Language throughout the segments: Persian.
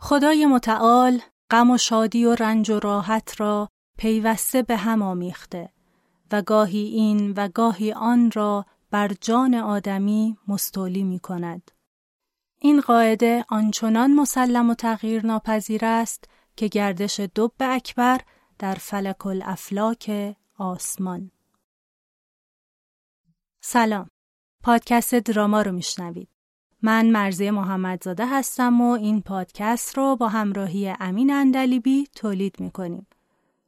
خدای متعال غم و شادی و رنج و راحت را پیوسته به هم آمیخته و گاهی این و گاهی آن را بر جان آدمی مستولی می کند. این قاعده آنچنان مسلم و تغییر ناپذیر است که گردش دب اکبر در فلک الافلاک آسمان. سلام. پادکست دراما رو میشنوید. من مرزی محمدزاده هستم و این پادکست رو با همراهی امین اندلیبی تولید می‌کنیم.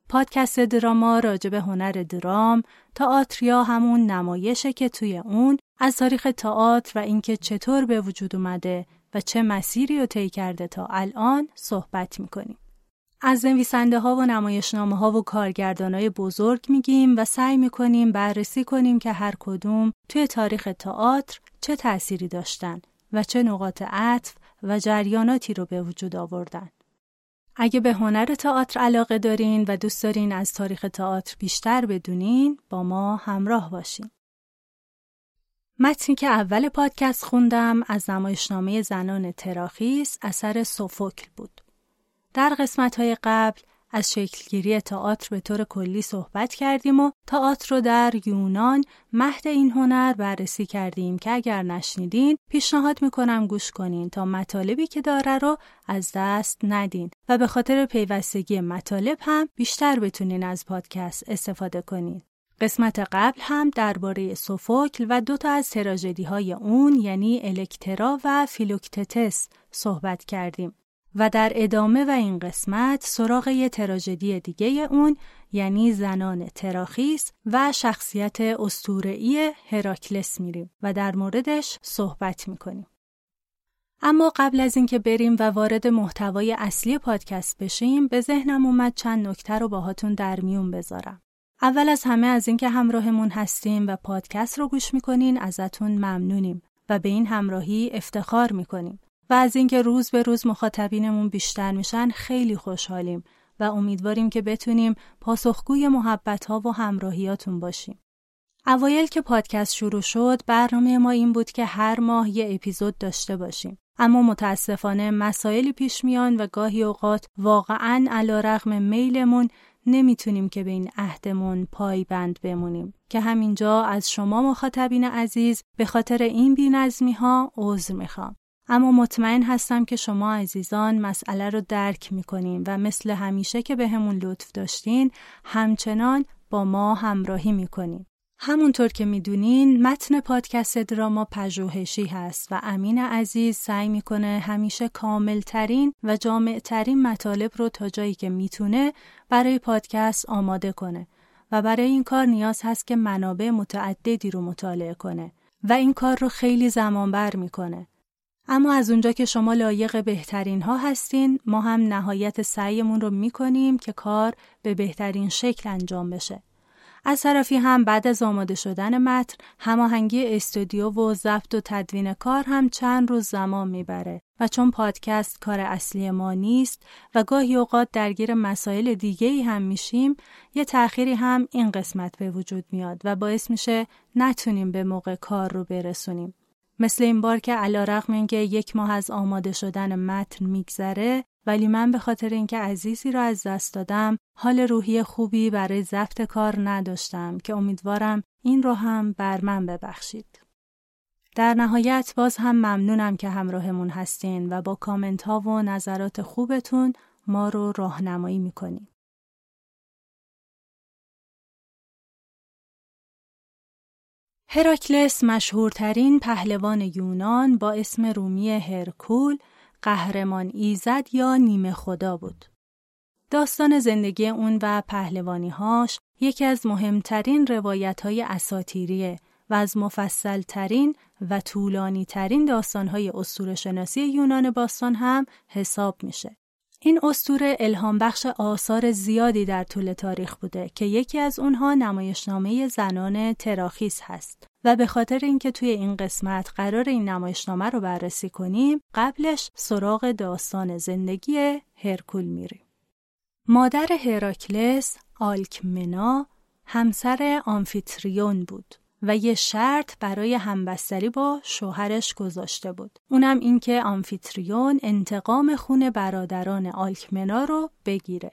پادکست دراما راجع به هنر درام، تئاتر همون نمایشه که توی اون از تاریخ تئاتر و اینکه چطور به وجود اومده و چه مسیری رو طی کرده تا الان صحبت می‌کنیم. از نویسنده ها و نمایشنامه ها و کارگردان های بزرگ میگیم و سعی می‌کنیم بررسی کنیم که هر کدوم توی تاریخ تئاتر چه تأثیری داشتن و چه نقاط عطف و جریاناتی رو به وجود آوردن. اگه به هنر تئاتر علاقه دارین و دوست دارین از تاریخ تئاتر بیشتر بدونین با ما همراه باشین. متنی که اول پادکست خوندم از نمایشنامه زنان تراخیس اثر سوفوکل بود. در قسمت های قبل از شکلگیری تئاتر به طور کلی صحبت کردیم و تئاتر رو در یونان مهد این هنر بررسی کردیم که اگر نشنیدین پیشنهاد می‌کنم گوش کنین تا مطالبی که داره رو از دست ندین و به خاطر پیوستگی مطالب هم بیشتر بتونین از پادکست استفاده کنین. قسمت قبل هم درباره سوفوکل و دو تا از تراژدی های اون یعنی الکترا و فیلوکتتس صحبت کردیم. و در ادامه و این قسمت سراغ یه تراژدی دیگه اون یعنی زنان تراخیس و شخصیت استورعی هراکلس میریم و در موردش صحبت می‌کنیم. اما قبل از اینکه بریم و وارد محتوای اصلی پادکست بشیم به ذهنم اومد چند نکته رو باهاتون در میون بذارم. اول از همه از اینکه همراهمون هستیم و پادکست رو گوش می‌کنین ازتون ممنونیم و به این همراهی افتخار می‌کنیم. و از اینکه روز به روز مخاطبینمون بیشتر میشن خیلی خوشحالیم و امیدواریم که بتونیم پاسخگوی محبت ها و همراهیاتون باشیم. اوایل که پادکست شروع شد برنامه ما این بود که هر ماه یه اپیزود داشته باشیم. اما متاسفانه مسائلی پیش میان و گاهی اوقات واقعا علا رغم میلمون نمی‌تونیم که به این عهدمون پایبند بمونیم که همینجا از شما مخاطبین عزیز به خاطر این بینظمی ها عذر می‌خوام. اما مطمئن هستم که شما عزیزان مسئله رو درک می‌کنین و مثل همیشه که به همون لطف داشتین همچنان با ما همراهی می‌کنین. همونطور که می‌دونین متن پادکست دراما پژوهشی هست و امین عزیز سعی می‌کنه همیشه کاملترین و جامعترین مطالب رو تا جایی که می‌تونه برای پادکست آماده کنه و برای این کار نیاز هست که منابع متعددی رو مطالعه کنه و این کار رو خیلی زمان بر می‌کنه. اما از اونجا که شما لایق بهترین ها هستین ما هم نهایت سعیمون رو می‌کنیم که کار به بهترین شکل انجام بشه. از طرفی هم بعد از آماده شدن متن هماهنگی استودیو و ضبط و تدوین کار هم چند روز زمان می‌بره و چون پادکست کار اصلی ما نیست و گاهی اوقات درگیر مسائل دیگه ای هم میشیم یه تأخیری هم این قسمت به وجود میاد و باعث میشه نتونیم به موقع کار رو برسونیم. مثل این بار که علا رقم اینکه یک ماه از آماده شدن متن میگذره ولی من به خاطر اینکه عزیزی را از دست دادم حال روحی خوبی برای ضبط کار نداشتم که امیدوارم این رو هم بر من ببخشید. در نهایت باز هم ممنونم که همراهمون هستین و با کامنت ها و نظرات خوبتون ما رو راهنمایی می‌کنید. هراکلس مشهورترین پهلوان یونان با اسم رومی هرکول قهرمان ایزد یا نیمه خدا بود. داستان زندگی اون و پهلوانیهاش یکی از مهمترین روایت های اساتیریه و از مفصلترین و طولانی ترین داستان های شناسی یونان باستان هم حساب میشه. این استوره الهام بخش آثار زیادی در طول تاریخ بوده که یکی از اونها نمایشنامه زنان تراخیس هست و به خاطر اینکه توی این قسمت قرار این نمایشنامه رو بررسی کنیم قبلش سراغ داستان زندگی هرکول میریم. مادر هراکلس آلکمنا همسر آمفیتریون بود و یه شرط برای همبستری با شوهرش گذاشته بود. اونم اینکه آمفیتریون انتقام خون برادران آلکمنا رو بگیره.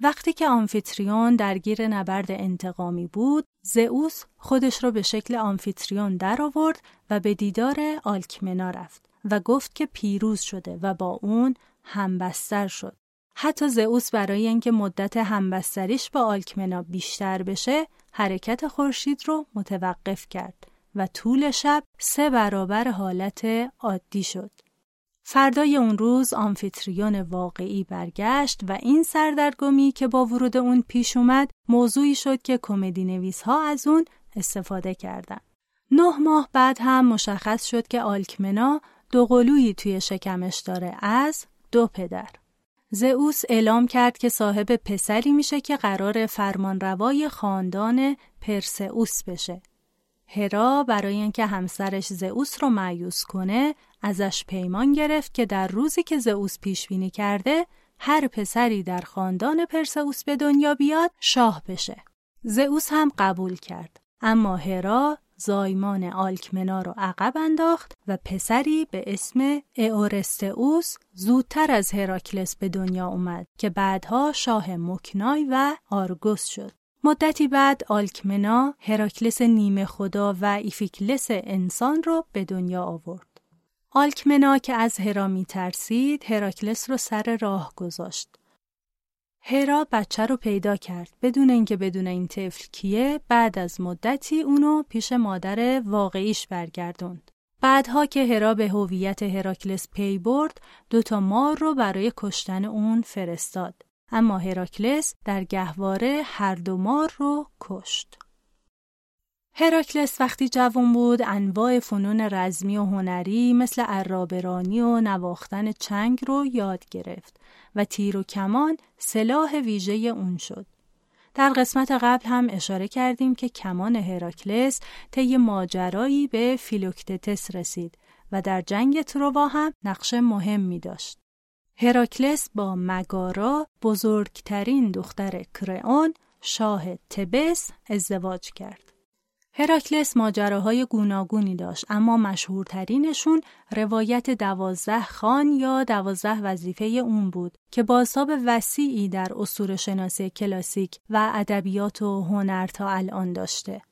وقتی که آمفیتریون درگیر نبرد انتقامی بود، زئوس خودش رو به شکل آمفیتریون در آورد و به دیدار آلکمنا رفت و گفت که پیروز شده و با اون همبستر شد. حتی زئوس برای اینکه مدت همبستریش با آلکمنا بیشتر بشه، حرکت خورشید رو متوقف کرد و طول شب سه برابر حالت عادی شد. فردای اون روز آمفیتریون واقعی برگشت و این سردرگمی که با ورود اون پیش اومد موضوعی شد که کمدی نویس ها از اون استفاده کردند. نه ماه بعد هم مشخص شد که آلکمنا دو قلویی توی شکمش داره از دو پدر. زئوس اعلام کرد که صاحب پسری میشه که قرار فرمانروای خاندان پرسئوس بشه. هرا برای اینکه همسرش زئوس رو معیوس کنه ازش پیمان گرفت که در روزی که زئوس پیش بینی کرده هر پسری در خاندان پرسئوس به دنیا بیاد شاه بشه. زئوس هم قبول کرد. اما هرا زایمان آلکمنا رو عقب انداخت و پسری به اسم اورستئوس زودتر از هراکلس به دنیا اومد که بعدها شاه مکنای و آرگوس شد. مدتی بعد آلکمنا هراکلس نیمه خدا و ایفیکلس انسان رو به دنیا آورد. آلکمنا که از هرا می ترسید هراکلس رو سر راه گذاشت. هرا بچه رو پیدا کرد بدون اینکه بدون این طفل کیه بعد از مدتی اونو پیش مادر واقعیش برگردوند. بعدها که هرا به هویت هراکلس پی برد دوتا مار رو برای کشتن اون فرستاد. اما هراکلس در گهواره هر دو مار رو کشت. هراکلس وقتی جوان بود انواع فنون رزمی و هنری مثل عرابرانی و نواختن چنگ رو یاد گرفت و تیر و کمان سلاح ویژه اون شد. در قسمت قبل هم اشاره کردیم که کمان هراکلس طی ماجرایی به فیلوکتتس رسید و در جنگ تروا هم نقش مهمی داشت. هراکلس با مگارا بزرگترین دختر کرئون شاه تبس ازدواج کرد. هراکلس ماجراهای گوناگونی داشت اما مشهورترینشون روایت دوازده خان یا دوازده وظیفه اون بود که بازتاب وسیعی در اصور شناسی کلاسیک و ادبیات و هنر تا الان داشته.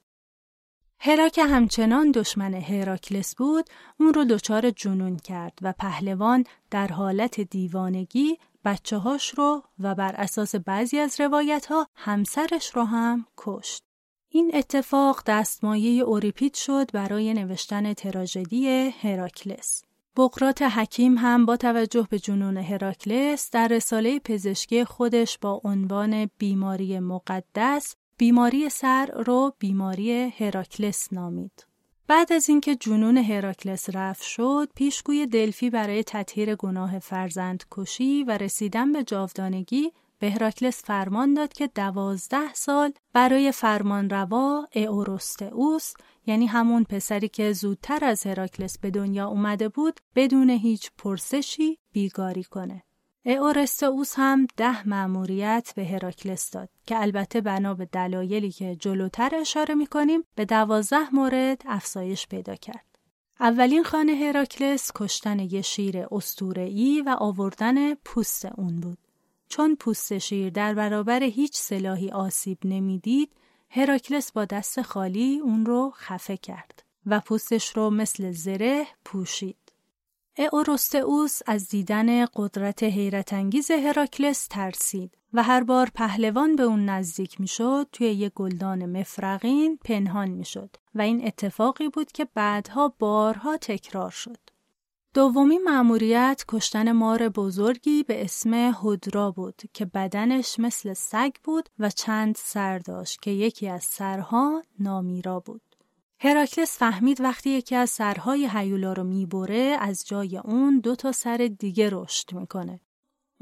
هرا که همچنان دشمن هراکلس بود اون رو دچار جنون کرد و پهلوان در حالت دیوانگی بچه هاش رو و بر اساس بعضی از روایت ها همسرش رو هم کشت. این اتفاق دستمایه اوریپید شد برای نوشتن تراژدی هراکلس. بقرات حکیم هم با توجه به جنون هراکلس در رساله پزشکی خودش با عنوان بیماری مقدس بیماری سر رو بیماری هراکلس نامید. بعد از اینکه جنون هراکلس رفت شد، پیشگوی دلفی برای تطهیر گناه فرزند کشی و رسیدن به جاودانگی به هراکلس فرمان داد که دوازده سال برای فرمان روا اورستئوس یعنی همون پسری که زودتر از هراکلس به دنیا اومده بود بدون هیچ پرسشی بیگاری کنه. اورستئوس هم ده مأموریت به هراکلس داد که البته بنا به دلایلی که جلوتر اشاره می‌کنیم به دوازده مورد افزایش پیدا کرد. اولین خانه هراکلس کشتن یه شیر استوره‌ای و آوردن پوست اون بود. چون پوست شیر در برابر هیچ سلاحی آسیب نمی‌دید، هراکلس با دست خالی اون رو خفه کرد و پوستش رو مثل زره پوشید. اورستئوس از دیدن قدرت حیرت انگیز هراکلس ترسید و هر بار پهلوان به اون نزدیک می‌شد توی یک گلدان مفرقین پنهان می‌شد و این اتفاقی بود که بعدها بارها تکرار شد. دومی مأموریت کشتن مار بزرگی به اسم هدرا بود که بدنش مثل سگ بود و چند سر داشت که یکی از سرها نامیرا بود. هراکلس فهمید وقتی یکی از سرهای هیولا رو می‌بره از جای اون دو تا سر دیگه رشد می‌کنه.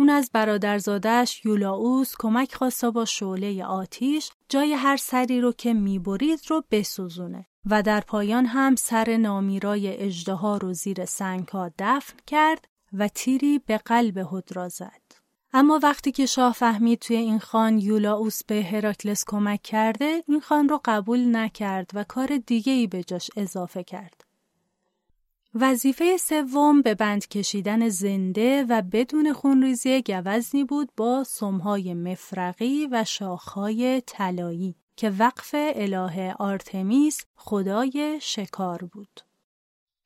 اون از برادرزادش یولاوس کمک خواستا با شعله آتیش جای هر سری رو که می‌برید رو بسوزونه و در پایان هم سر نامیرای اجدها رو زیر سنگها دفن کرد و تیری به قلب هدرا زد. اما وقتی که شاه فهمید توی این خان یولاوس به هراکلس کمک کرده این خان رو قبول نکرد و کار دیگه ای به جاش اضافه کرد. وظیفه سوم به بند کشیدن زنده و بدون خونریزی گوزنی بود با سمهای مفرقی و شاخهای طلایی که وقف اله آرتمیس خدای شکار بود.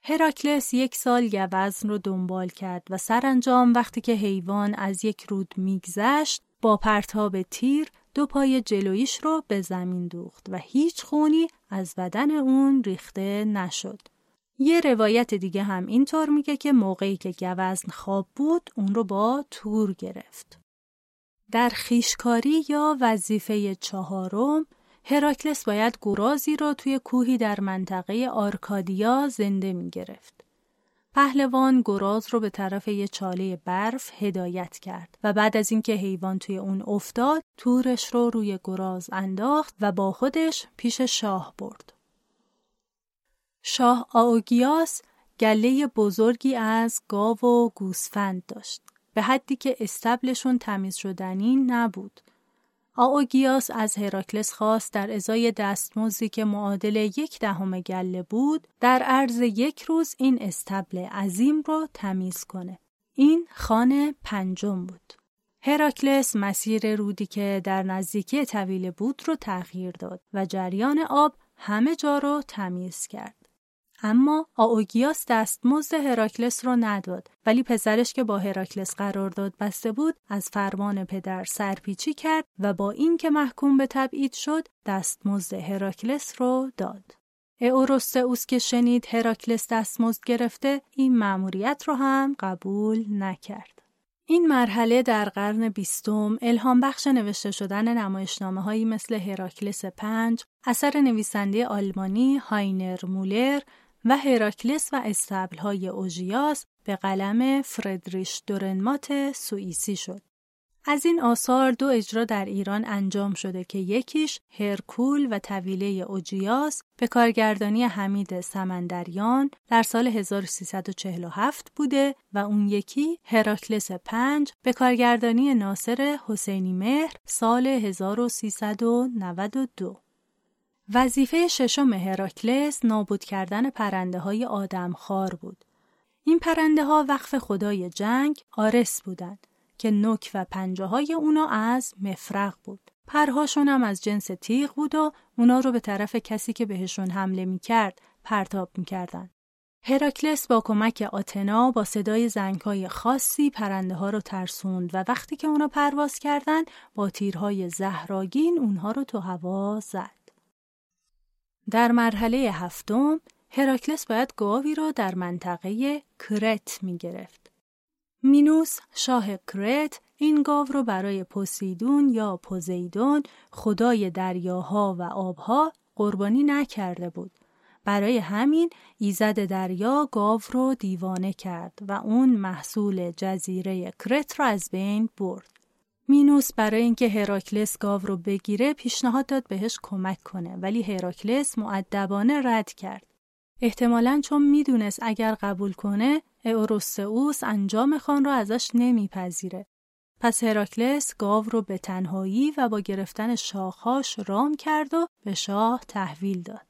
هراکلس یک سال گوزن رو دنبال کرد و سرانجام وقتی که حیوان از یک رود میگذشت با پرتاب تیر دو پای جلویش رو به زمین دوخت و هیچ خونی از بدن اون ریخته نشد. یه روایت دیگه هم اینطور میگه که موقعی که گوزن خواب بود اون رو با تور گرفت. در خیشکاری یا وظیفه چهارم هراکلس باید گرازی را توی کوهی در منطقه آرکادیا زنده می گرفت. پهلوان گراز رو به طرف یه چاله برف هدایت کرد و بعد از اینکه حیوان توی اون افتاد تورش رو روی گراز انداخت و با خودش پیش شاه برد. شاه آوگیاس گله بزرگی از گاو و گوسفند داشت به حدی که استبلشون تمیز شدنی نبود. آوگیاس از هراکلس خواست در ازای دستمزدی که معادل یک دهم گله بود در عرض یک روز این استبل عظیم رو تمیز کنه. این خانه پنجم بود. هراکلس مسیر رودی که در نزدیکی طویله بود رو تغییر داد و جریان آب همه جا رو تمیز کرد. اما آوگیاس دستمزد هراکلس رو نداد ولی پسرش که با هراکلس قرارداد بسته بود از فرمان پدر سرپیچی کرد و با اینکه محکوم به تبعید شد دستمزد هراکلس رو داد. اوس که شنید هراکلس دستمزد گرفته این مأموریت رو هم قبول نکرد. این مرحله در قرن بیستم الهام بخش نوشته شدن نمایشنامه هایی مثل هراکلس پنج اثر نویسنده آلمانی هاینر مولر و هراکلس و های اوژیاس به قلم فردریش دورنمات سوئیسی شد. از این آثار دو اجرا در ایران انجام شده که یکیش هرکول و طویله اوجیاس به کارگردانی حمید سمندریان در سال 1347 بوده و اون یکی هراکلس پنج به کارگردانی ناصر حسینی مهر سال 1392. وظیفه ششم هراکلس نابود کردن پرنده های خار بود. این پرنده ها وقف خدای جنگ آرس بودند که نوک و پنجه های اونا از مفرق بود. پرهاشون هم از جنس تیغ بود و اونا رو به طرف کسی که بهشون حمله می کرد پرتاب می کردن. هراکلس با کمک آتنا با صدای های خاصی پرنده ها رو ترسوند و وقتی که اونا پرواز کردند با تیرهای زهراگین اونها رو تو هوا زد. در مرحله هفتم هراکلس باید گاوی را در منطقه کرت می گرفت. مینوس شاه کرت این گاو رو برای پوسیدون یا پوزیدون خدای دریاها و آبها قربانی نکرده بود. برای همین ایزد دریا گاو رو دیوانه کرد و اون محصول جزیره کرت را از بین برد. مینوس برای اینکه هراکلس گاو رو بگیره پیشنهاد داد بهش کمک کنه ولی هراکلس معدبانه رد کرد. احتمالا چون می‌دونست اگر قبول کنه اوروسئوس انجام خان رو ازش نمیپذیره. پس هراکلس گاو رو به تنهایی و با گرفتن شاخهاش رام کرد و به شاه تحویل داد.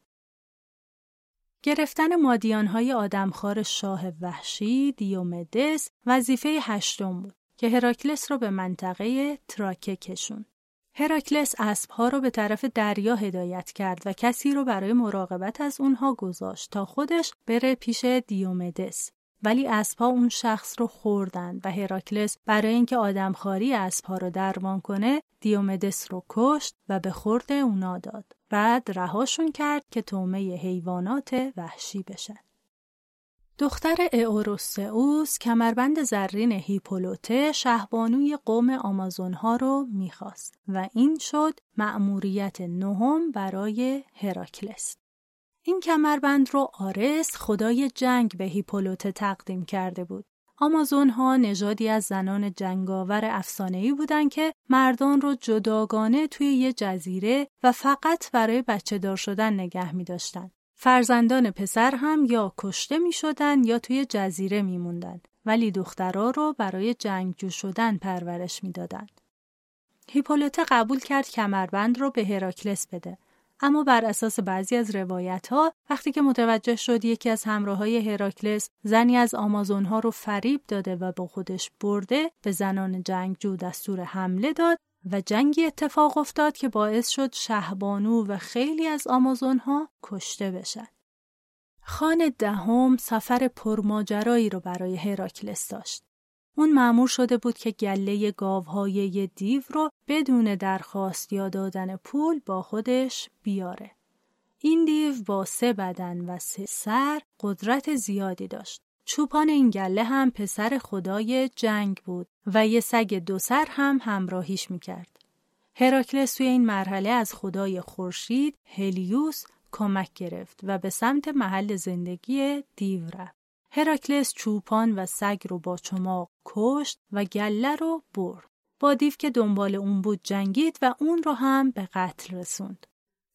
گرفتن مادیانهای آدمخوار شاه وحشی دیومدس وظیفه هشتم بود. که هراکلس رو به منطقه تراکه کشون. هراکلس اسبها رو به طرف دریا هدایت کرد و کسی رو برای مراقبت از اونها گذاشت تا خودش بره پیش دیومدس. ولی اسبها اون شخص رو خوردن و هراکلس برای اینکه آدمخواری اسبها رو درمان کنه دیومدس رو کشت و به خورد اونا داد. بعد رهاشون کرد که تومه حیوانات وحشی بشن. دختر اوروسئوس کمربند زرین هیپولوته شهبانوی قوم آمازونها رو می‌خواست و این شد مأموریت نهم برای هراکلس. این کمربند رو آرس خدای جنگ به هیپولوته تقدیم کرده بود. آمازون ها نژادی از زنان جنگاور افسانه‌ای بودند که مردان رو جداگانه توی یه جزیره و فقط برای بچه دار شدن نگه می داشتن. فرزندان پسر هم یا کشته می شدن یا توی جزیره می موندن ولی دخترها رو برای جنگجو شدن پرورش می‌دادند. هیپولیته قبول کرد کمربند رو به هراکلس بده اما بر اساس بعضی از روایت ها وقتی که متوجه شد یکی از همراه های هراکلس زنی از آمازون ها رو فریب داده و با خودش برده به زنان جنگجو دستور حمله داد و جنگی اتفاق افتاد که باعث شد شهبانو و خیلی از آمازون ها کشته بشن. خان دهم سفر پرماجرایی رو برای هراکلس داشت. اون معمور شده بود که گله گاوهای یه دیو رو بدون درخواست یا دادن پول با خودش بیاره. این دیو با سه بدن و سه سر قدرت زیادی داشت. چوپان این گله هم پسر خدای جنگ بود و یه سگ دو سر هم همراهیش می‌کرد. هراکلس توی این مرحله از خدای خورشید هلیوس کمک گرفت و به سمت محل زندگی دیو رفت. هراکلس چوپان و سگ رو با چماق کشت و گله رو برد. با دیو که دنبال اون بود جنگید و اون رو هم به قتل رسوند.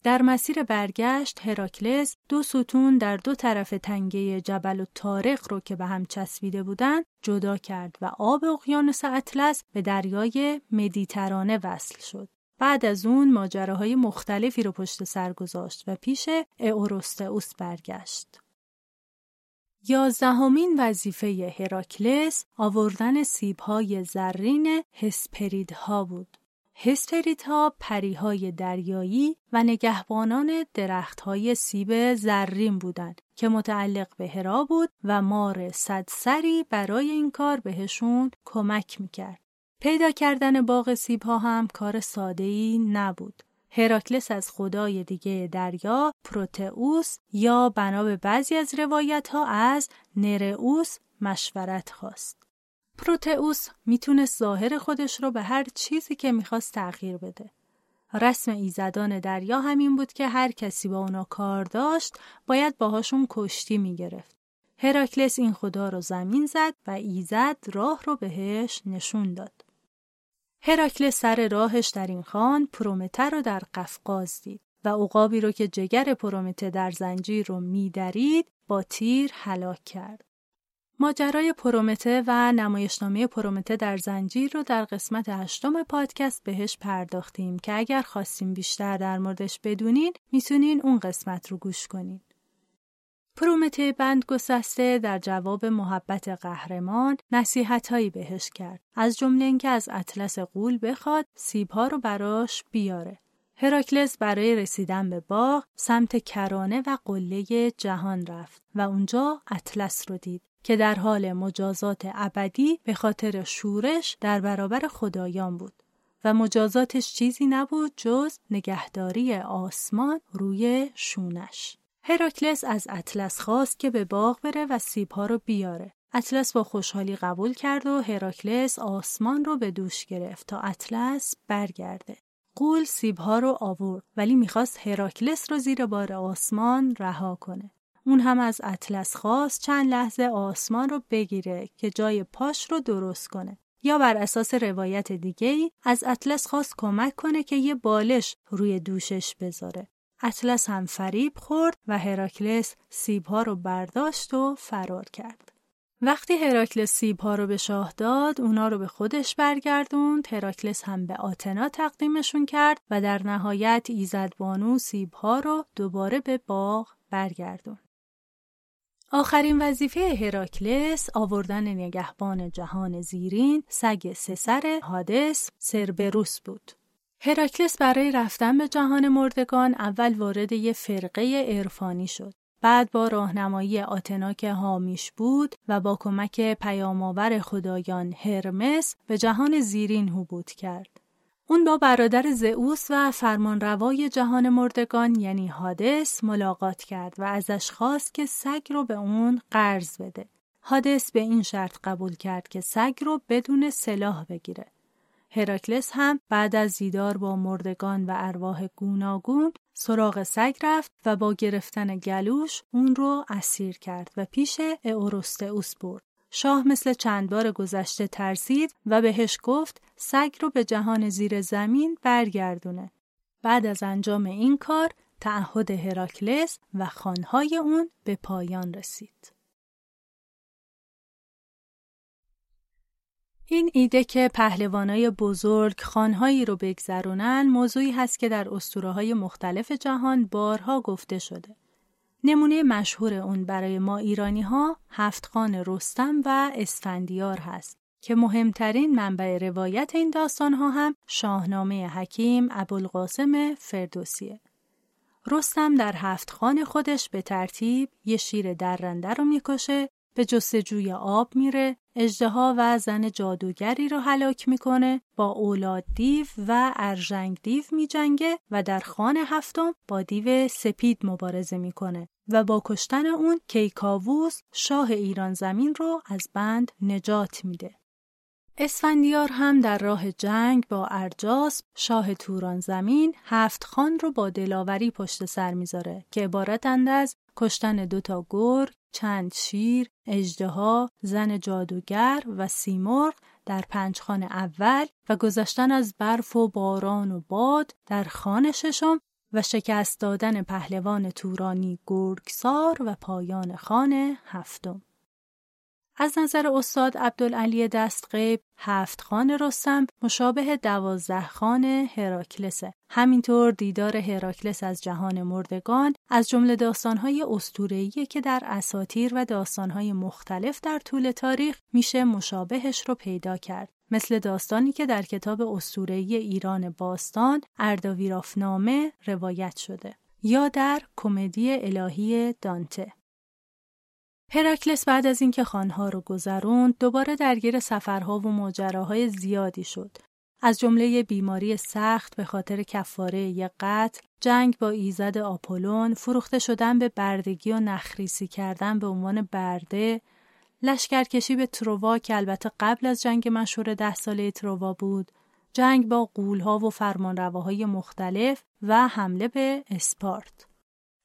در مسیر برگشت هراکلس دو ستون در دو طرف تنگه جبل و تارق رو که به هم چسبیده بودند جدا کرد و آب اقیانوس اطلس به دریای مدیترانه وصل شد. بعد از اون ماجراهای مختلفی رو پشت سر گذاشت و پیش اورستئوس برگشت. یازدهمین وظیفه هراکلس آوردن سیبهای زرین هسپریدها بود. هسپریدها پریهای دریایی و نگهبانان درختهای سیب زرین بودند که متعلق به هرا بود و مار صدسری برای این کار بهشون کمک می‌کرد. پیدا کردن باغ سیبها هم کار ساده‌ای نبود. هراکلس از خدای دیگه دریا پروتئوس یا بنا به بعضی از روایت ها از نرئوس مشورت خواست. پروتئوس می‌تونست ظاهر خودش رو به هر چیزی که می‌خواست تغییر بده. رسم ایزدان دریا همین بود که هر کسی با اونا کار داشت باید باهاشون کشتی می‌گرفت. هراکلس این خدا رو زمین زد و ایزد راه رو بهش نشون داد. هراکل سر راهش در این خان پرومته رو در قفقاز دید و عقابی رو که جگر پرومته در زنجیر رو میدرید با تیر هلاک کرد. ماجرای پرومته و نمایشنامه پرومته در زنجیر رو در قسمت هشتم پادکست بهش پرداختیم که اگر خواستیم بیشتر در موردش بدونین می‌تونین اون قسمت رو گوش کنین. پرومته بند گسسته در جواب محبت قهرمان نصیحتهایی بهش کرد. از جمله اینکه از اطلس قول بخواد سیبها رو براش بیاره. هراکلس برای رسیدن به باغ سمت کرانه و قله جهان رفت و اونجا اطلس رو دید. که در حال مجازات ابدی به خاطر شورش در برابر خدایان بود و مجازاتش چیزی نبود جز نگهداری آسمان روی شونش. هراکلس از اطلس خواست که به باغ بره و سیبها رو بیاره. اطلس با خوشحالی قبول کرد و هراکلس آسمان رو به دوش گرفت تا اطلس برگرده. قول سیبها رو آورد ولی می‌خواست هراکلس رو زیر بار آسمان رها کنه. اون هم از اطلس خواست چند لحظه آسمان رو بگیره که جای پاش رو درست کنه. یا بر اساس روایت دیگه ای از اطلس خواست کمک کنه که یه بالش روی دوشش بذاره. اطلس هم فریب خورد و هراکلس سیبها رو برداشت و فرار کرد. وقتی هراکلس سیبها رو به شاه داد، اونا رو به خودش برگردوند، هراکلس هم به آتنا تقدیمشون کرد و در نهایت ایزدبانو سیبها رو دوباره به باغ برگردوند. آخرین وظیفه هراکلس آوردن نگهبان جهان زیرین سگ سسر هادس سربروس بود. هراکلس برای رفتن به جهان مردگان اول وارد یه فرقه عرفانی شد. بعد با راهنمایی آتنا که حامیش بود و با کمک پیامآور خدایان هرمس به جهان زیرین حبود کرد. اون با برادر زئوس و فرمانروای جهان مردگان یعنی هادس ملاقات کرد و ازش خواست که سگ رو به اون قرض بده. هادس به این شرط قبول کرد که سگ رو بدون سلاح بگیره. هراکلس هم بعد از دیدار با مردگان و ارواح گوناگون سراغ سگ رفت و با گرفتن گلوش اون رو اسیر کرد و پیش اورستئوس برد. شاه مثل چند بار گذشته ترسید و بهش گفت سگ رو به جهان زیر زمین برگردونه. بعد از انجام این کار تعهد هراکلس و خانهای اون به پایان رسید. این ایده که پهلوانای بزرگ خانهایی رو بگذرونن موضوعی هست که در اسطوره های مختلف جهان بارها گفته شده. نمونه مشهور اون برای ما ایرانی ها هفت خان رستم و اسفندیار هست که مهمترین منبع روایت این داستان ها هم شاهنامه حکیم ابوالقاسم فردوسیه. رستم در هفت خان خودش به ترتیب یه شیر درنده رو می‌کشه به جستجوی آب میره اجدها و زن جادوگری رو هلاک می‌کنه با اولاد دیو و ارژنگ دیو میجنگه و در خان هفتم با دیو سپید مبارزه می‌کنه و با کشتن اون کیکاووس شاه ایران زمین رو از بند نجات میده. اسفندیار هم در راه جنگ با ارجاس شاه توران زمین هفت خان رو با دلاوری پشت سر می‌ذاره که عبارتند از کشتن دوتا گرگ، چند شیر، اجدها، زن جادوگر و سیمرغ در پنجخان اول و گذشتن از برف و باران و باد در خان ششم و شکست دادن پهلوان تورانی گرگسار و پایان خان هفتم. از نظر استاد عبدالعلی دستقیب هفت خان رستم مشابه دوازده خان هراکلسه. همینطور دیدار هراکلس از جهان مردگان از جمله داستانهای اسطوره‌ای که در اساتیر و داستانهای مختلف در طول تاریخ میشه مشابهش رو پیدا کرد. مثل داستانی که در کتاب اسطوره‌ای ایران باستان اردویرافنامه روایت شده یا در کمدی الهی دانته هراکلس بعد از اینکه خانها رو گذروند دوباره درگیر سفرها و ماجراهای زیادی شد از جمله بیماری سخت به خاطر کفاره قتل، جنگ با ایزد آپولون، فروخته شدن به بردگی و نخریسی کردن به عنوان برده، لشکرکشی به تروا که البته قبل از جنگ مشهور ده ساله تروا بود، جنگ با قولها و فرمانرواهای مختلف و حمله به اسپارت.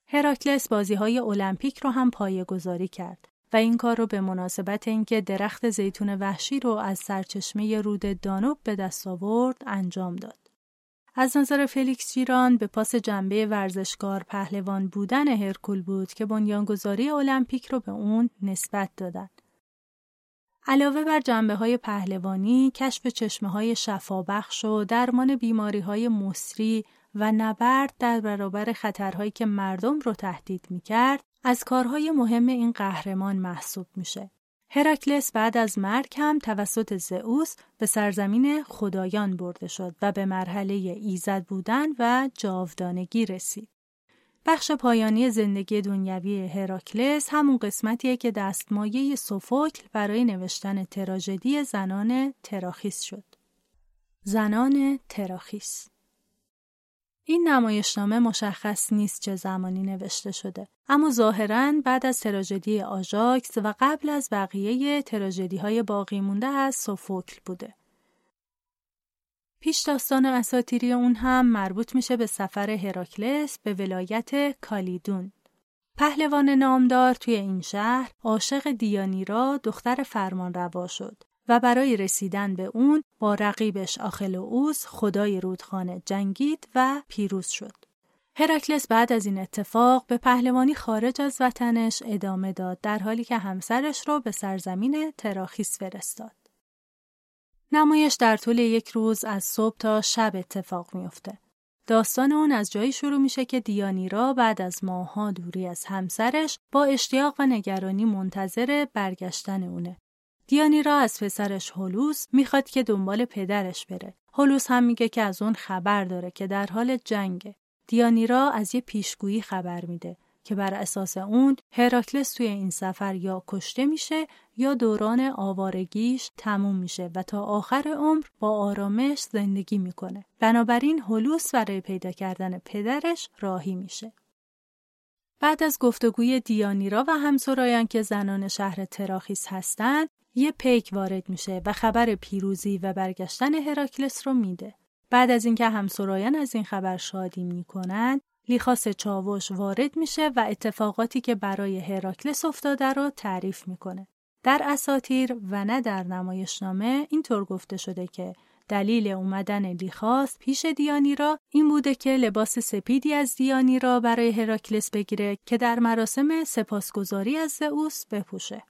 هراکلس بازی های المپیک رو هم پایه گذاری کرد و این کار رو به مناسبت اینکه درخت زیتون وحشی رو از سرچشمه رود دانوب به دست آورد انجام داد. از نظر فلیکس جیران به پاس جنبه ورزشکار پهلوان بودن هرکول بود که بنیانگذاری المپیک رو به اون نسبت دادند. علاوه بر جنبه های پهلوانی، کشف چشمه های شفابخش و درمان بیماری های مصری و نبرد در برابر خطرهایی که مردم رو تهدید می کرد از کارهای مهم این قهرمان محسوب میشه. هراکلس بعد از مرگ هم توسط زئوس به سرزمین خدایان برده شد و به مرحله ایزد بودن و جاودانگی رسید. بخش پایانی زندگی دنیوی هراکلس همون قسمتیه که دستمایه سوفوکل برای نوشتن تراژدی زنان تراخیس شد. زنان تراخیس این نمایشنامه مشخص نیست چه زمانی نوشته شده اما ظاهرا بعد از تراژدی آژاکس و قبل از بقیه تراژدی های باقی مونده از سوفوکل بوده. پیش داستان اساتیری اون هم مربوط میشه به سفر هراکلس به ولایت کالیدون. پهلوان نامدار توی این شهر عاشق دیانیرا دختر فرمان روا شد. و برای رسیدن به اون با رقیبش اوز خدای رودخانه جنگید و پیروز شد. هرکلس بعد از این اتفاق به پهلوانی خارج از وطنش ادامه داد در حالی که همسرش رو به سرزمین تراخیس فرستاد. نمایش در طول یک روز از صبح تا شب اتفاق میافته. داستان اون از جایی شروع میشه که دیانیرا بعد از ماها دوری از همسرش با اشتیاق و نگرانی منتظر برگشتن اونه. دیانی را از پسرش هلوس می‌خواد که دنبال پدرش بره. هلوس هم میگه که از اون خبر داره که در حال جنگه. دیانیرا از یه پیشگویی خبر میده که بر اساس اون هراکلس توی این سفر یا کشته میشه یا دوران آوارگیش تموم میشه و تا آخر عمر با آرامش زندگی می‌کنه. بنابراین هلوس برای پیدا کردن پدرش راهی میشه. بعد از گفتگوی دیانیرا و همسرایان که زنان شهر تراخیس هستند یه پیک وارد میشه و خبر پیروزی و برگشتن هراکلس رو میده. بعد از اینکه همسرایان از این خبر شادی می‌کنن، لیخاس چاوش وارد میشه و اتفاقاتی که برای هراکلس افتاده رو تعریف می‌کنه. در اساتیر و نه در نمایشنامه اینطور گفته شده که دلیل اومدن لیخاس پیش دیانیرا این بوده که لباس سپیدی از دیانیرا برای هراکلس بگیره که در مراسم سپاسگزاری از زئوس بپوشه.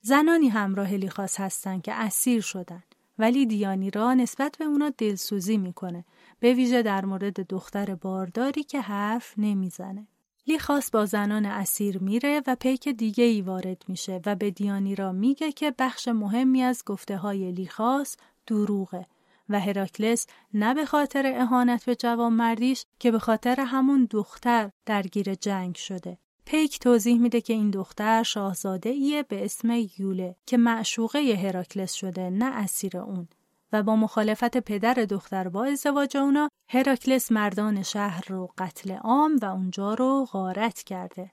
زنانی همراه لیخاس هستند که اسیر شدند ولی دیانیرا نسبت به اونا دلسوزی می‌کنه به ویژه در مورد دختر بارداری که حرف نمی‌زنه. لیخاس با زنان اسیر میره و پیک دیگه ای وارد میشه و به دیانیرا میگه که بخش مهمی از گفته های لیخاس دروغه و هراکلس نه به خاطر اهانت به جوانمردیش که به خاطر همون دختر درگیر جنگ شده. پیک توضیح میده که این دختر شاهزاده ایه به اسم یوله که معشوقه هراکلس شده نه اسیر اون و با مخالفت پدر دختر با ازدواج اونا هراکلس مردان شهر رو قتل عام و اونجا رو غارت کرده.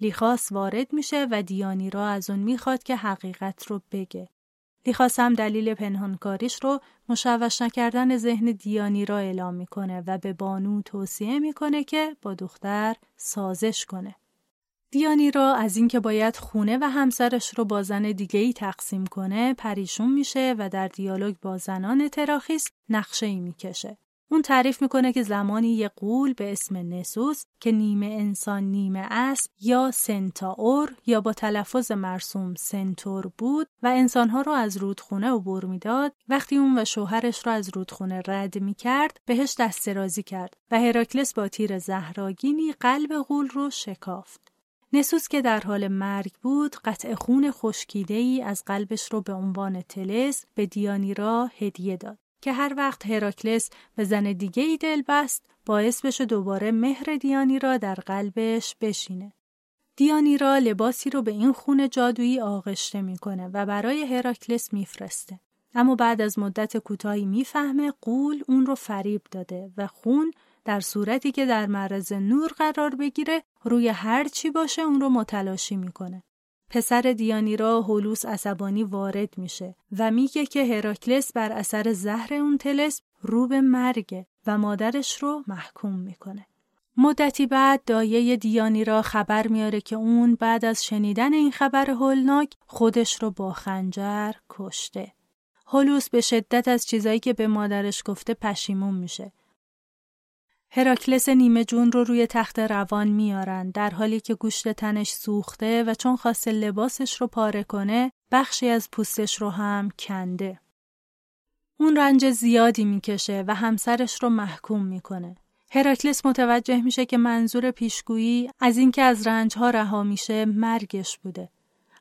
لیخاس وارد میشه و دیانی را از اون می‌خواد که حقیقت رو بگه. لیخاس هم دلیل پنهانکاریش رو مشوش نکردن ذهن دیانی را اعلام می‌کنه و به بانو توصیه می‌کنه که با دختر سازش کنه. دیانی را از اینکه باید خونه و همسرش رو با زن دیگه ای تقسیم کنه پریشون میشه و در دیالوگ با زنان تراخیس نقشه ای می‌کشه. اون تعریف می‌کنه که زمانی یه قول به اسم نسوس که نیمه انسان نیمه اسب یا سنتاور یا با تلفظ مرسوم سنتور بود و انسانها رو از رودخونه عبور می‌داد وقتی اون و شوهرش رو از رودخونه رد می‌کرد بهش دسترازی کرد و هراکلس با تیر زهراگینی قلب قول رو شکافت. نسوس که در حال مرگ بود قطع خون خشکیده ای از قلبش رو به عنوان تلس به دیانیرا هدیه داد که هر وقت هراکلس به زن دیگه ای دل بست باعث بشه دوباره مهر دیانیرا در قلبش بشینه. دیانیرا لباسی رو به این خون جادویی آغشته می‌کنه و برای هراکلس میفرسته. اما بعد از مدت کوتاهی می‌فهمه قول اون رو فریب داده و خون در صورتی که در معرض نور قرار بگیره روی هر چی باشه اون رو متلاشی می‌کنه. پسر دیانیرا هولوس عصبانی وارد میشه و میگه که هراکلس بر اثر زهر اون تلس رو به مرگه و مادرش رو محکوم می‌کنه. مدتی بعد دایه دیانیرا خبر میاره که اون بعد از شنیدن این خبر هولناک خودش رو با خنجر کشته. هولوس به شدت از چیزایی که به مادرش گفته پشیمون میشه هراکلس نیمه جون رو روی تخت روان میارن در حالی که گوشت تنش سوخته و چون خواسته لباسش رو پاره کنه بخشی از پوستش رو هم کنده. اون رنج زیادی می‌کشه و همسرش رو محکوم می‌کنه. هراکلس متوجه میشه که منظور پیشگویی از اینکه از رنجها رها میشه مرگش بوده.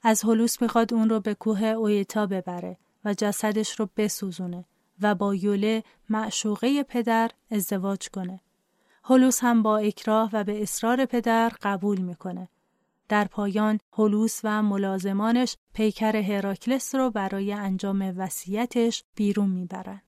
از هلوس می‌خواد اون رو به کوه اویتا ببره و جسدش رو بسوزونه و با یوله معشوقه پدر ازدواج کنه. هولوس هم با اکراه و به اصرار پدر قبول می‌کنه. در پایان هولوس و ملازمانش پیکر هراکلس رو برای انجام وصیتش بیرون می‌برن.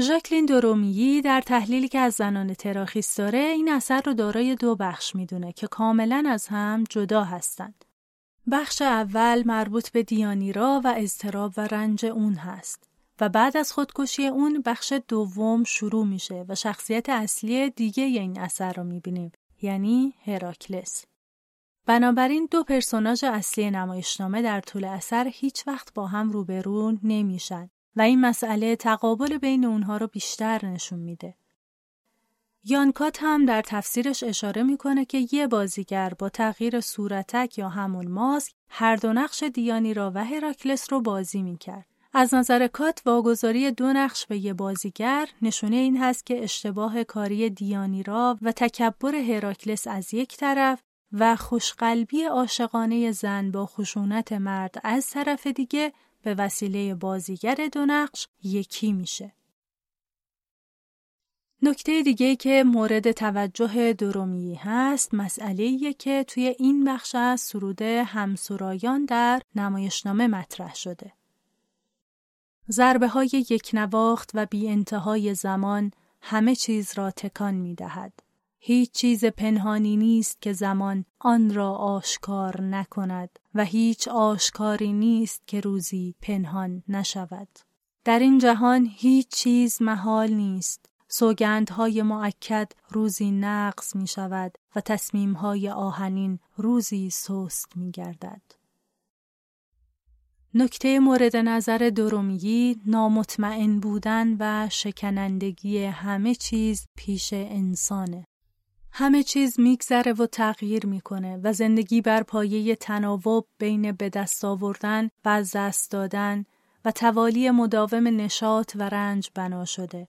ژاکلین دورومیی در تحلیلی که از زنان تراخیس داره این اثر رو دارای دو بخش می‌دونه که کاملا از هم جدا هستند. بخش اول مربوط به دیانیرا و اضطراب و رنج اون هست. و بعد از خودکشی اون بخش دوم شروع میشه و شخصیت اصلی دیگه این اثر رو می‌بینیم یعنی هراکلس. بنابراین دو پرسوناژ اصلی نمایشنامه در طول اثر هیچ وقت با هم روبرو نمیشن و این مسئله تقابل بین اونها رو بیشتر نشون میده. یانکات هم در تفسیرش اشاره می‌کنه که یه بازیگر با تغییر صورتک یا همون ماسک هر دو نقش دیانی را و هراکلس رو بازی می‌کرد. از نظر کات واگذاری دو نقش به یه بازیگر نشونه این هست که اشتباه کاری دیانیرا و تکبر هراکلس از یک طرف و خوشقلبی عاشقانه زن با خشونت مرد از طرف دیگه به وسیله بازیگر دو نقش یکی میشه. نکته دیگه که مورد توجه درومی هست مسئله که توی این بخش از سرود همسرایان در نمایشنامه مطرح شده. ضربه های یک نواخت و بی انتهای زمان همه چیز را تکان می دهد. هیچ چیز پنهانی نیست که زمان آن را آشکار نکند و هیچ آشکاری نیست که روزی پنهان نشود. در این جهان هیچ چیز محال نیست. سوگندهای معکد روزی نقص می شود و تصمیمهای آهنین روزی سست می گردد. نکته مورد نظر درومیی نامطمئن بودن و شکنندگی همه چیز پیش انسانه. همه چیز میگذره و تغییر می‌کنه و زندگی بر پایه تناوب بین به دست آوردن و از دست دادن و توالی مداوم نشاط و رنج بنا شده.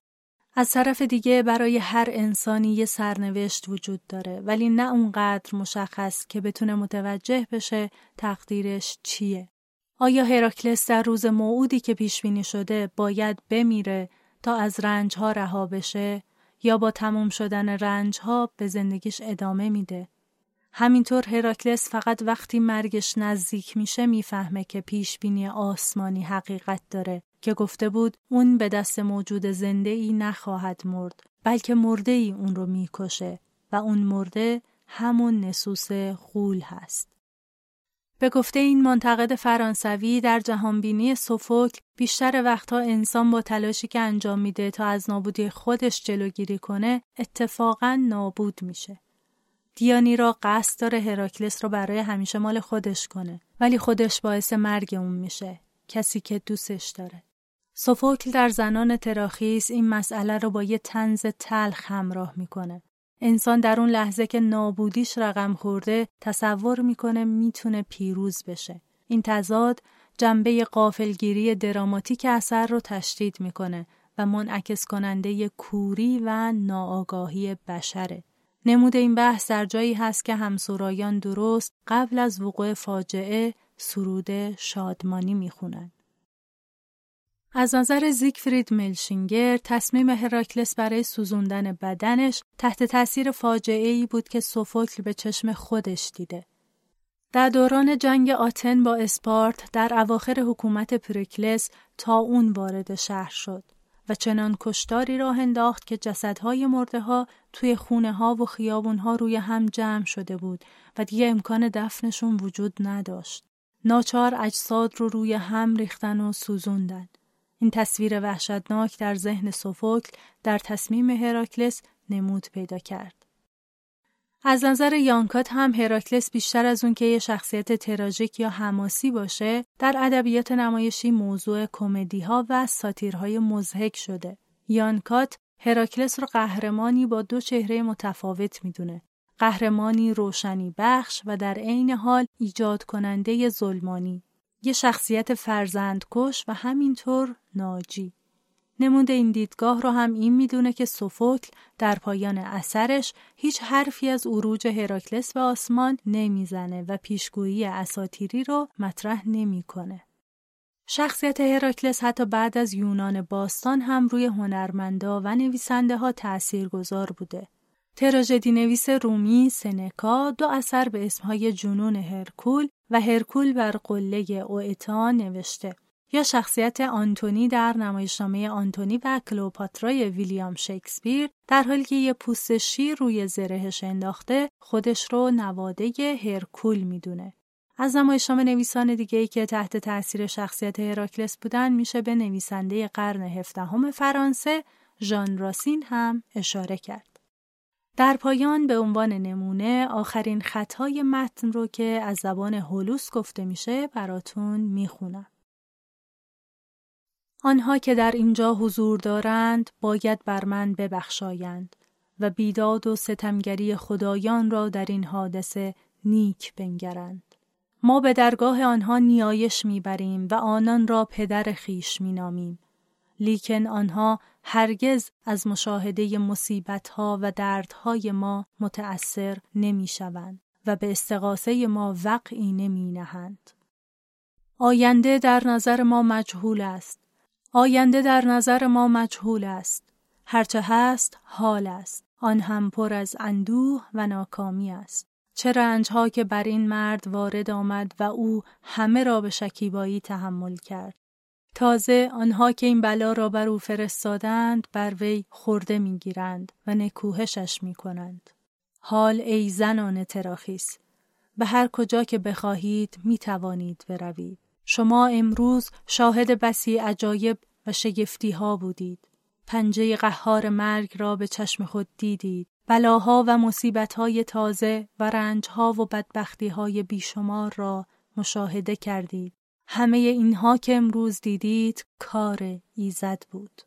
از طرف دیگه برای هر انسانی یه سرنوشت وجود داره ولی نه اونقدر مشخص که بتونه متوجه بشه تقدیرش چیه. آیا هراکلس در روز موعودی که پیش بینی شده باید بمیره تا از رنجها رها بشه یا با تموم شدن رنجها به زندگیش ادامه میده؟ همینطور هراکلس فقط وقتی مرگش نزدیک میشه می‌فهمه که پیش بینی آسمانی حقیقت داره که گفته بود اون به دست موجود زنده ای نخواهد مرد بلکه مرده ای اون رو می‌کشه و اون مرده همون نسوس غول هست. به گفته این منتقد فرانسوی در جهانبینی سوفوکل بیشتر وقتها انسان با تلاشی که انجام میده تا از نابودی خودش جلوگیری کنه اتفاقا نابود میشه. دیانی را قصد داره هراکلس رو برای همیشه مال خودش کنه ولی خودش باعث مرگ اون میشه کسی که دوستش داره سوفوکل در زنان تراخیس این مسئله رو با یه تنز تلخ همراه می‌کنه انسان در اون لحظه که نابودیش رقم خورده تصور می‌کنه می‌تونه پیروز بشه این تضاد جنبه قافلگیری دراماتیک اثر رو تشدید می‌کنه و منعکس کننده کوری و ناآگاهی بشره نمود این بحث در جایی هست که همسورایان درست قبل از وقوع فاجعه سرود شادمانی می‌خونند. از نظر زیگفرید ملشینگر تصمیم هراکلس برای سوزوندن بدنش تحت تاثیر فاجعه ای بود که سوفوکل به چشم خودش دیده. در دوران جنگ آتن با اسپارت در اواخر حکومت پریکلس تا اون وارد شهر شد. و چنان کشتاری راه انداخت که جسدهای مرده ها توی خونه ها و خیابون ها روی هم جمع شده بود و دیگه امکان دفنشون وجود نداشت. ناچار اجساد رو روی هم ریختن و سوزوندن. این تصویر وحشتناک در ذهن سوفوکل در تصمیم هراکلس نمود پیدا کرد. از نظر یانکات هم هراکلس بیشتر از اون که یه شخصیت تراژیک یا حماسی باشه در ادبیات نمایشی موضوع کمدی ها و ساتیرهای مزهک شده. یانکات هراکلس رو قهرمانی با دو چهره متفاوت می‌دونه. قهرمانی روشنی بخش و در عین حال ایجاد کننده ظلمانی. یه شخصیت فرزندکش و همینطور ناجی. نمود این دیدگاه رو هم این می‌دونه که سوفوکل در پایان اثرش هیچ حرفی از عروج هراکلس به آسمان نمی‌زنه و پیشگویی اساتیری رو مطرح نمی‌کنه. شخصیت هراکلس حتی بعد از یونان باستان هم روی هنرمندا و نویسنده ها تأثیر گذار بوده. تراژدی نویس رومی سنکا دو اثر به اسمهای جنون هرکول و هرکول بر قله اوئتا نوشته یا شخصیت آنتونی در نمایشنامه آنتونی و کلوپاترای ویلیام شکسپیر در حالی که یه پوست شیر روی زرهش انداخته خودش رو نواده هرکول می‌دونه. از نمایشنامه نویسان دیگه ای که تحت تاثیر شخصیت هراکلس بودن میشه به نویسنده قرن هفدهم فرانسه ژان راسین هم اشاره کرد. در پایان به عنوان نمونه آخرین خطای متن رو که از زبان هولوس گفته میشه براتون می‌خونم. آنها که در اینجا حضور دارند باید بر من ببخشایند و بیداد و ستمگری خدایان را در این حادثه نیک بنگرند. ما به درگاه آنها نیایش می‌بریم و آنان را پدر خیش مینامیم. لیکن آنها هرگز از مشاهده مصیبتها و دردهای ما متأثر نمی‌شوند و به استقاسه ما وقعی نمی نهند. آینده در نظر ما مجهول است آینده در نظر ما مجهول است. هرچه هست حال است. آن هم پر از اندوه و ناکامی است. چه رنجها که بر این مرد وارد آمد و او همه را به شکیبایی تحمل کرد. تازه آنها که این بلا را بر او فرستادند بر وی خورده می‌گیرند و نکوهشش می کنند. حال ای زنان تراخیس به هر کجا که بخواهید می توانید بروید. شما امروز شاهد بسی عجایب و شگفتی ها بودید. پنجه قهار مرگ را به چشم خود دیدید. بلاها و های تازه و رنجها و های بیشمار را مشاهده کردید. همه اینها که امروز دیدید کار ایزد بود.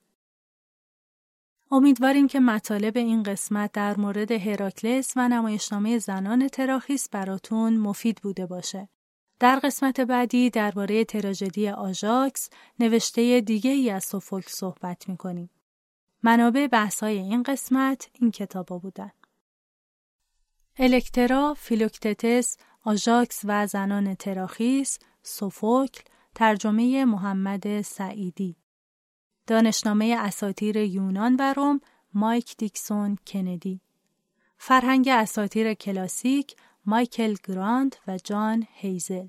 امیدواریم که مطالب این قسمت در مورد هراکلس و نمایشنامه زنان تراخیس براتون مفید بوده باشه. در قسمت بعدی درباره تراژدی آژاکس نوشته دیگه ای از سوفوکل صحبت می‌کنیم. منابع بحث‌های این قسمت این کتابا بودن. الکترا، فیلوکتتس، آژاکس و زنان تراخیس، سوفوکل، ترجمه محمد سعیدی. دانشنامه اساطیر یونان و روم، مایک دیکسون کندی. فرهنگ اساطیر کلاسیک، مایکل گرانت و جان هیزل.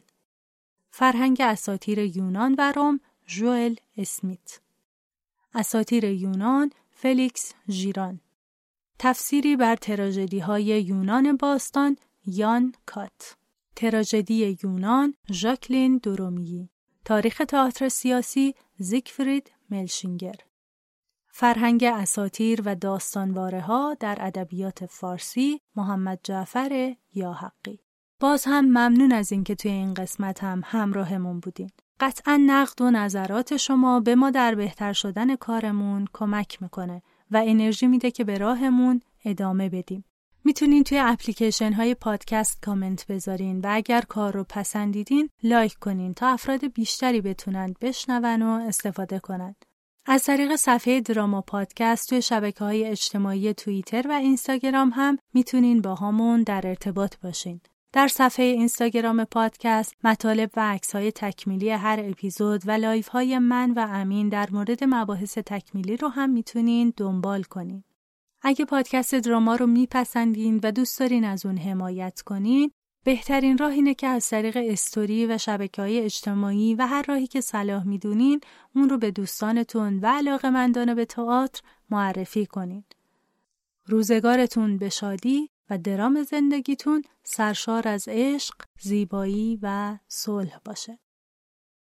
فرهنگ اساطیر یونان و روم، جوئل اسمیت. اساطیر یونان، فلیکس ژیران. تفسیری بر تراژدی های یونان باستان یان کات تراژدی یونان ژاکلین دورومیی تاریخ تئاتر سیاسی زیگفرید ملشینگر. فرهنگ اساتیر و داستانواره ها در ادبیات فارسی محمد جعفر یا حقی باز هم ممنون از اینکه توی این قسمت هم همراهمون بودین. قطعا نقد و نظرات شما به ما در بهتر شدن کارمون کمک می‌کنه و انرژی میده که به راهمون ادامه بدیم. می‌تونین توی اپلیکیشن های پادکست کامنت بذارین و اگر کار رو پسندیدین لایک کنین تا افراد بیشتری بتونن بشنون و استفاده کنند. از طریق صفحه دراما پادکست توی شبکه های اجتماعی توییتر و اینستاگرام هم می‌تونین باهامون در ارتباط باشین. در صفحه اینستاگرام پادکست مطالب و عکس های تکمیلی هر اپیزود و live های من و امین در مورد مباحث تکمیلی رو هم می‌تونین دنبال کنین. اگه پادکست دراما رو میپسندین و دوست دارین از اون حمایت کنین بهترین راه اینه که از طریق استوری و شبکه های اجتماعی و هر راهی که صلاح می‌دونین اون رو به دوستانتون و علاقه مندانه به تئاتر معرفی کنین. روزگارتون به شادی و درام زندگیتون سرشار از عشق، زیبایی و صلح باشه.